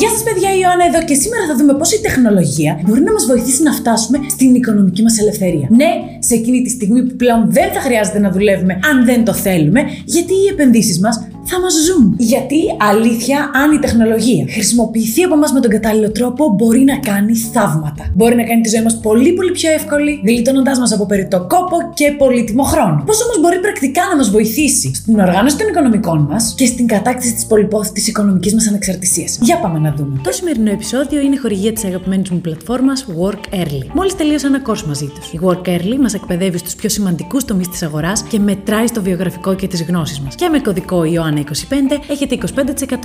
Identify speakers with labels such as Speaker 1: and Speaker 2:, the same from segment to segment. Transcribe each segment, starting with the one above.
Speaker 1: Γεια σας, παιδιά, η Ιωάννα εδώ και σήμερα θα δούμε πώς η τεχνολογία μπορεί να μας βοηθήσει να φτάσουμε στην οικονομική μας ελευθερία. Ναι, σε εκείνη τη στιγμή που πλέον δεν θα χρειάζεται να δουλεύουμε αν δεν το θέλουμε, γιατί οι επενδύσεις μας θα μας ζουν. Γιατί αλήθεια, αν η τεχνολογία χρησιμοποιηθεί από εμάς με τον κατάλληλο τρόπο, μπορεί να κάνει θαύματα. Μπορεί να κάνει τη ζωή μας πολύ πολύ πιο εύκολη, γλιτώνοντάς μας από περιττό κόπο και πολύτιμο χρόνο. Πώς όμως μπορεί πρακτικά να μας βοηθήσει στην οργάνωση των οικονομικών μας και στην κατάκτηση της πολυπόθητης οικονομικής μας ανεξαρτησίας; Για πάμε να δούμε. Το σημερινό επεισόδιο είναι χορηγία της αγαπημένης μου πλατφόρμας Work Early. Μόλις τελείωσα ένα course μαζί τους. Η Work Early μας εκπαιδεύει στους πιο σημαντικούς τομείς της αγοράς και μετράει στο βιογραφικό και τις γνώσεις μας. Και με κωδικό Ιωάννα 25 έχετε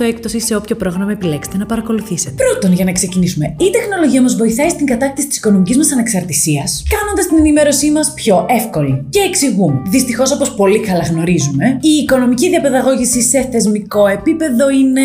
Speaker 1: 25% έκπτωση σε όποιο πρόγραμμα επιλέξετε να παρακολουθήσετε. Πρώτον, για να ξεκινήσουμε, η τεχνολογία μας βοηθάει στην κατάκτηση της οικονομικής μας ανεξαρτησίας, κάνοντας την ενημέρωσή μας πιο εύκολη. Και εξηγούμε. Δυστυχώς, όπως πολύ καλά γνωρίζουμε, η οικονομική διαπαιδαγώγηση σε θεσμικό επίπεδο είναι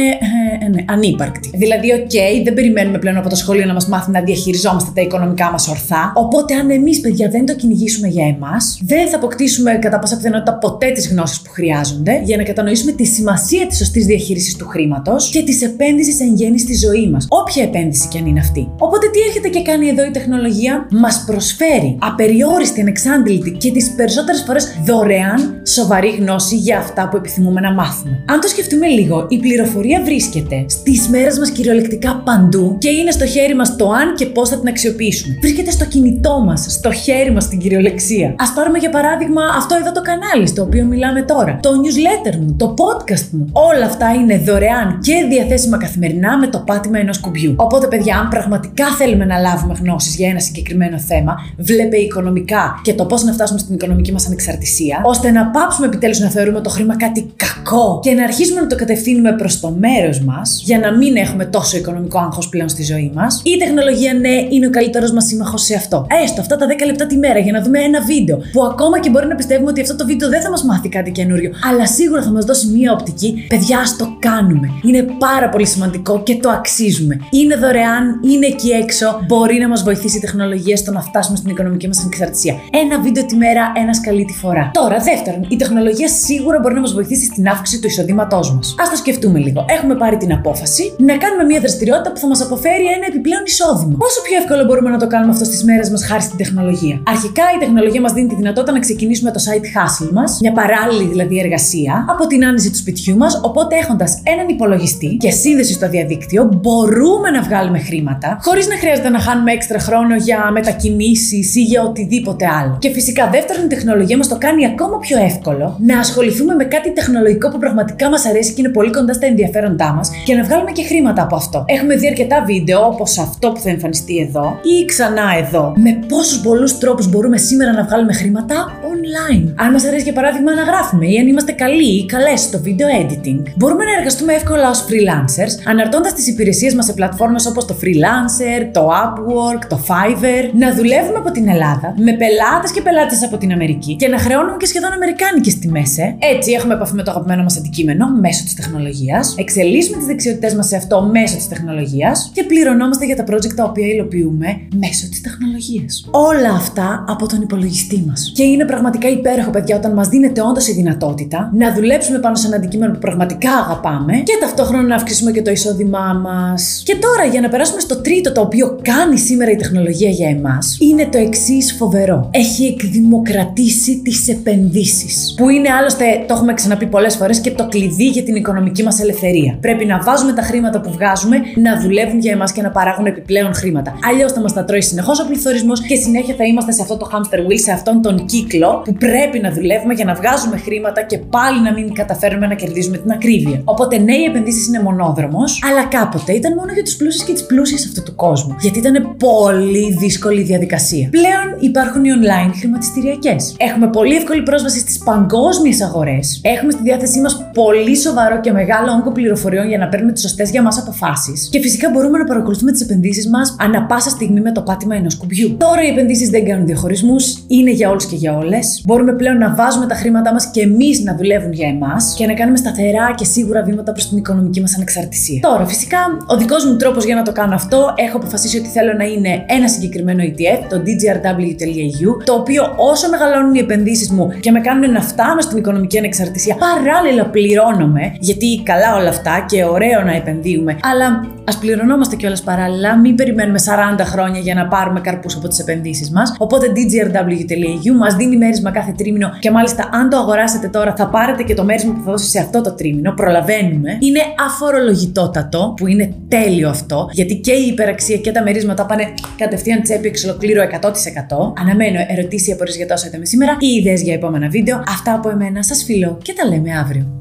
Speaker 1: ε, ε ναι, ανύπαρκτη. Δηλαδή, οκ, okay, δεν περιμένουμε πλέον από το σχολείο να μας μάθει να διαχειριζόμαστε τα οικονομικά μας ορθά. Οπότε, αν εμείς, παιδιά, δεν το κυνηγήσουμε για εμάς, δεν θα αποκτήσουμε κατά πάσα πιθανότητα ποτέ τις γνώσεις που χρειάζονται για να κατανοήσουμε τη σημασία της σωστής διαχείρισης του χρήματος και της επένδυσης εν γένει στη ζωή μας. Όποια επένδυση και αν είναι αυτή. Οπότε τι έρχεται και κάνει εδώ η τεχνολογία, μας προσφέρει απεριόριστη, ανεξάντλητη και τις περισσότερες φορές δωρεάν σοβαρή γνώση για αυτά που επιθυμούμε να μάθουμε. Αν το σκεφτούμε λίγο, η πληροφορία βρίσκεται στις μέρες μας κυριολεκτικά παντού και είναι στο χέρι μας το αν και πώς θα την αξιοποιήσουμε. Βρίσκεται στο κινητό μας, στο χέρι μας στην κυριολεξία. Α πάρουμε για παράδειγμα αυτό εδώ το κανάλι στο οποίο μιλάμε τώρα. Το newsletter μου, το podcast μου. Όλα αυτά είναι δωρεάν και διαθέσιμα καθημερινά με το πάτημα ενός κουμπιού. Οπότε, παιδιά, αν πραγματικά θέλουμε να λάβουμε γνώσεις για ένα συγκεκριμένο θέμα, βλέπε οικονομικά και το πώς να φτάσουμε στην οικονομική μας ανεξαρτησία, ώστε να πάψουμε επιτέλους να θεωρούμε το χρήμα κάτι κακό και να αρχίσουμε να το κατευθύνουμε προς το μέρος μας, για να μην έχουμε τόσο οικονομικό άγχος πλέον στη ζωή μας. Η τεχνολογία, ναι, είναι ο καλύτερος μας σύμμαχος σε αυτό. Έστω αυτά τα 10 λεπτά τη μέρα για να δούμε ένα βίντεο, που ακόμα και μπορεί να πιστεύουμε ότι αυτό το βίντεο δεν θα μας μάθει κάτι καινούριο, αλλά σίγουρα θα μας δώσει μία οπτική. Παιδιά, ας το κάνουμε. Είναι πάρα πολύ σημαντικό και το αξίζουμε. Είναι δωρεάν, είναι εκεί έξω, μπορεί να μας βοηθήσει η τεχνολογία στο να φτάσουμε στην οικονομική μας ανεξαρτησία. Ένα βίντεο τη μέρα, ένας σκαλί τη φορά. Τώρα, δεύτερον, η τεχνολογία σίγουρα μπορεί να μας βοηθήσει στην αύξηση του εισοδήματός μας. Α το σκεφτούμε λίγο. Έχουμε πάρει την απόφαση να κάνουμε μια δραστηριότητα που θα μας αποφέρει ένα επιπλέον εισόδημα. Πόσο πιο εύκολο μπορούμε να το κάνουμε αυτό στις μέρες μας χάρη στην τεχνολογία; Αρχικά η τεχνολογία μας δίνει τη δυνατότητα να ξεκινήσουμε το site hustle μας, μια παράλληλη δηλαδή εργασία, από την άνεση του σπιτιού μας. Οπότε έχοντας έναν υπολογιστή και σύνδεση στο διαδίκτυο, μπορούμε να βγάλουμε χρήματα χωρίς να χρειάζεται να χάνουμε έξτρα χρόνο για μετακινήσεις ή για οτιδήποτε άλλο. Και φυσικά δεύτερον, η τεχνολογία μας το κάνει ακόμα πιο εύκολο να ασχοληθούμε με κάτι τεχνολογικό που πραγματικά μας αρέσει και είναι πολύ κοντά στα ενδιαφέροντά μας και να βγάλουμε και χρήματα από αυτό. Έχουμε δει αρκετά βίντεο όπως αυτό που θα εμφανιστεί εδώ ή ξανά εδώ με πόσους πολλούς τρόπους μπορούμε σήμερα να βγάλουμε χρήματα; Online. Αν μας αρέσει για παράδειγμα να γράφουμε ή αν είμαστε καλοί ή καλές στο video editing, μπορούμε να εργαστούμε εύκολα ως freelancers αναρτώντας τις υπηρεσίες μας σε πλατφόρμες όπως το Freelancer, το Upwork, το Fiverr, να δουλεύουμε από την Ελλάδα με πελάτες και πελάτες από την Αμερική και να χρεώνουμε και σχεδόν αμερικάνικες τιμές. Ε. Έτσι έχουμε επαφή με το αγαπημένο μας αντικείμενο μέσω της τεχνολογίας, εξελίσσουμε τι δεξιότητές μας σε αυτό μέσω της τεχνολογίας και πληρωνόμαστε για τα project τα οποία υλοποιούμε μέσω της τεχνολογίας. Όλα αυτά από τον υπολογιστή μας. Και είναι πραγματικά υπέροχο, παιδιά, όταν μας δίνεται όντως η δυνατότητα να δουλέψουμε πάνω σε ένα αντικείμενο που πραγματικά αγαπάμε και ταυτόχρονα να αυξήσουμε και το εισόδημά μας. Και τώρα, για να περάσουμε στο τρίτο το οποίο κάνει σήμερα η τεχνολογία για εμάς, είναι το εξής φοβερό. Έχει εκδημοκρατήσει τις επενδύσεις. Που είναι άλλωστε, το έχουμε ξαναπεί πολλές φορές, και το κλειδί για την οικονομική μας ελευθερία. Πρέπει να βάζουμε τα χρήματα που βγάζουμε να δουλεύουν για εμάς και να παράγουν επιπλέον χρήματα. Αλλιώς θα μας τα τρώει συνεχώς ο πληθωρισμός και συνέχεια θα είμαστε σε αυτό το hamster wheel, σε αυτόν τον κύκλο που πρέπει να δουλεύουμε για να βγάζουμε χρήματα και πάλι να μην καταφέρουμε να κερδίζουμε την ακρίβεια. Οπότε ναι, οι επενδύσεις είναι μονόδρομος, αλλά κάποτε ήταν μόνο για τους πλούσιους και τις πλούσιες αυτού του κόσμου. Γιατί ήταν πολύ δύσκολη η διαδικασία. Πλέον υπάρχουν οι online χρηματιστηριακές. Έχουμε πολύ εύκολη πρόσβαση στις παγκόσμιες αγορές. Έχουμε στη διάθεσή μας πολύ σοβαρό και μεγάλο όγκο πληροφοριών για να παίρνουμε τις σωστές για μας αποφάσεις. Και φυσικά μπορούμε να παρακολουθούμε τις επενδύσεις μας ανα πάσα στιγμή με το πάτημα ενός κουμπιού. Τώρα οι επενδύσεις δεν κάνουν διαχωρισμούς, είναι για όλους και για όλες. Μπορούμε πλέον να βάζουμε τα χρήματά μας και εμείς να δουλεύουν για εμάς και να κάνουμε σταθερά και σίγουρα βήματα προς την οικονομική μας ανεξαρτησία. Τώρα, φυσικά, ο δικός μου τρόπος για να το κάνω αυτό, έχω αποφασίσει ότι θέλω να είναι ένα συγκεκριμένο ETF, το DGRW.eu, το οποίο όσο μεγαλώνουν οι επενδύσεις μου και με κάνουν να φτάνω στην οικονομική ανεξαρτησία, παράλληλα πληρώνομαι, γιατί καλά όλα αυτά και ωραίο να επενδύουμε, αλλά ας πληρωνόμαστε κιόλας παράλληλα, μην περιμένουμε 40 χρόνια για να πάρουμε καρπούς από τις επενδύσεις μας. Οπότε DGRW.eu μας δίνει μέρισμα κάθε τρίμηνο και μάλιστα αν το αγοράσετε τώρα θα πάρετε και το μέρισμα που θα δώσει σε αυτό το τρίμηνο. Προλαβαίνουμε. Είναι αφορολογητότατο, που είναι τέλειο αυτό, γιατί και η υπεραξία και τα μερίσματα πάνε κατευθείαν τσέπη εξ ολοκλήρου 100%. Αναμένω ερωτήσεις ή απορίες για τόσο είδαμε σήμερα ή ιδέες για επόμενα βίντεο. Αυτά από εμένα, σας φιλώ και τα λέμε αύριο.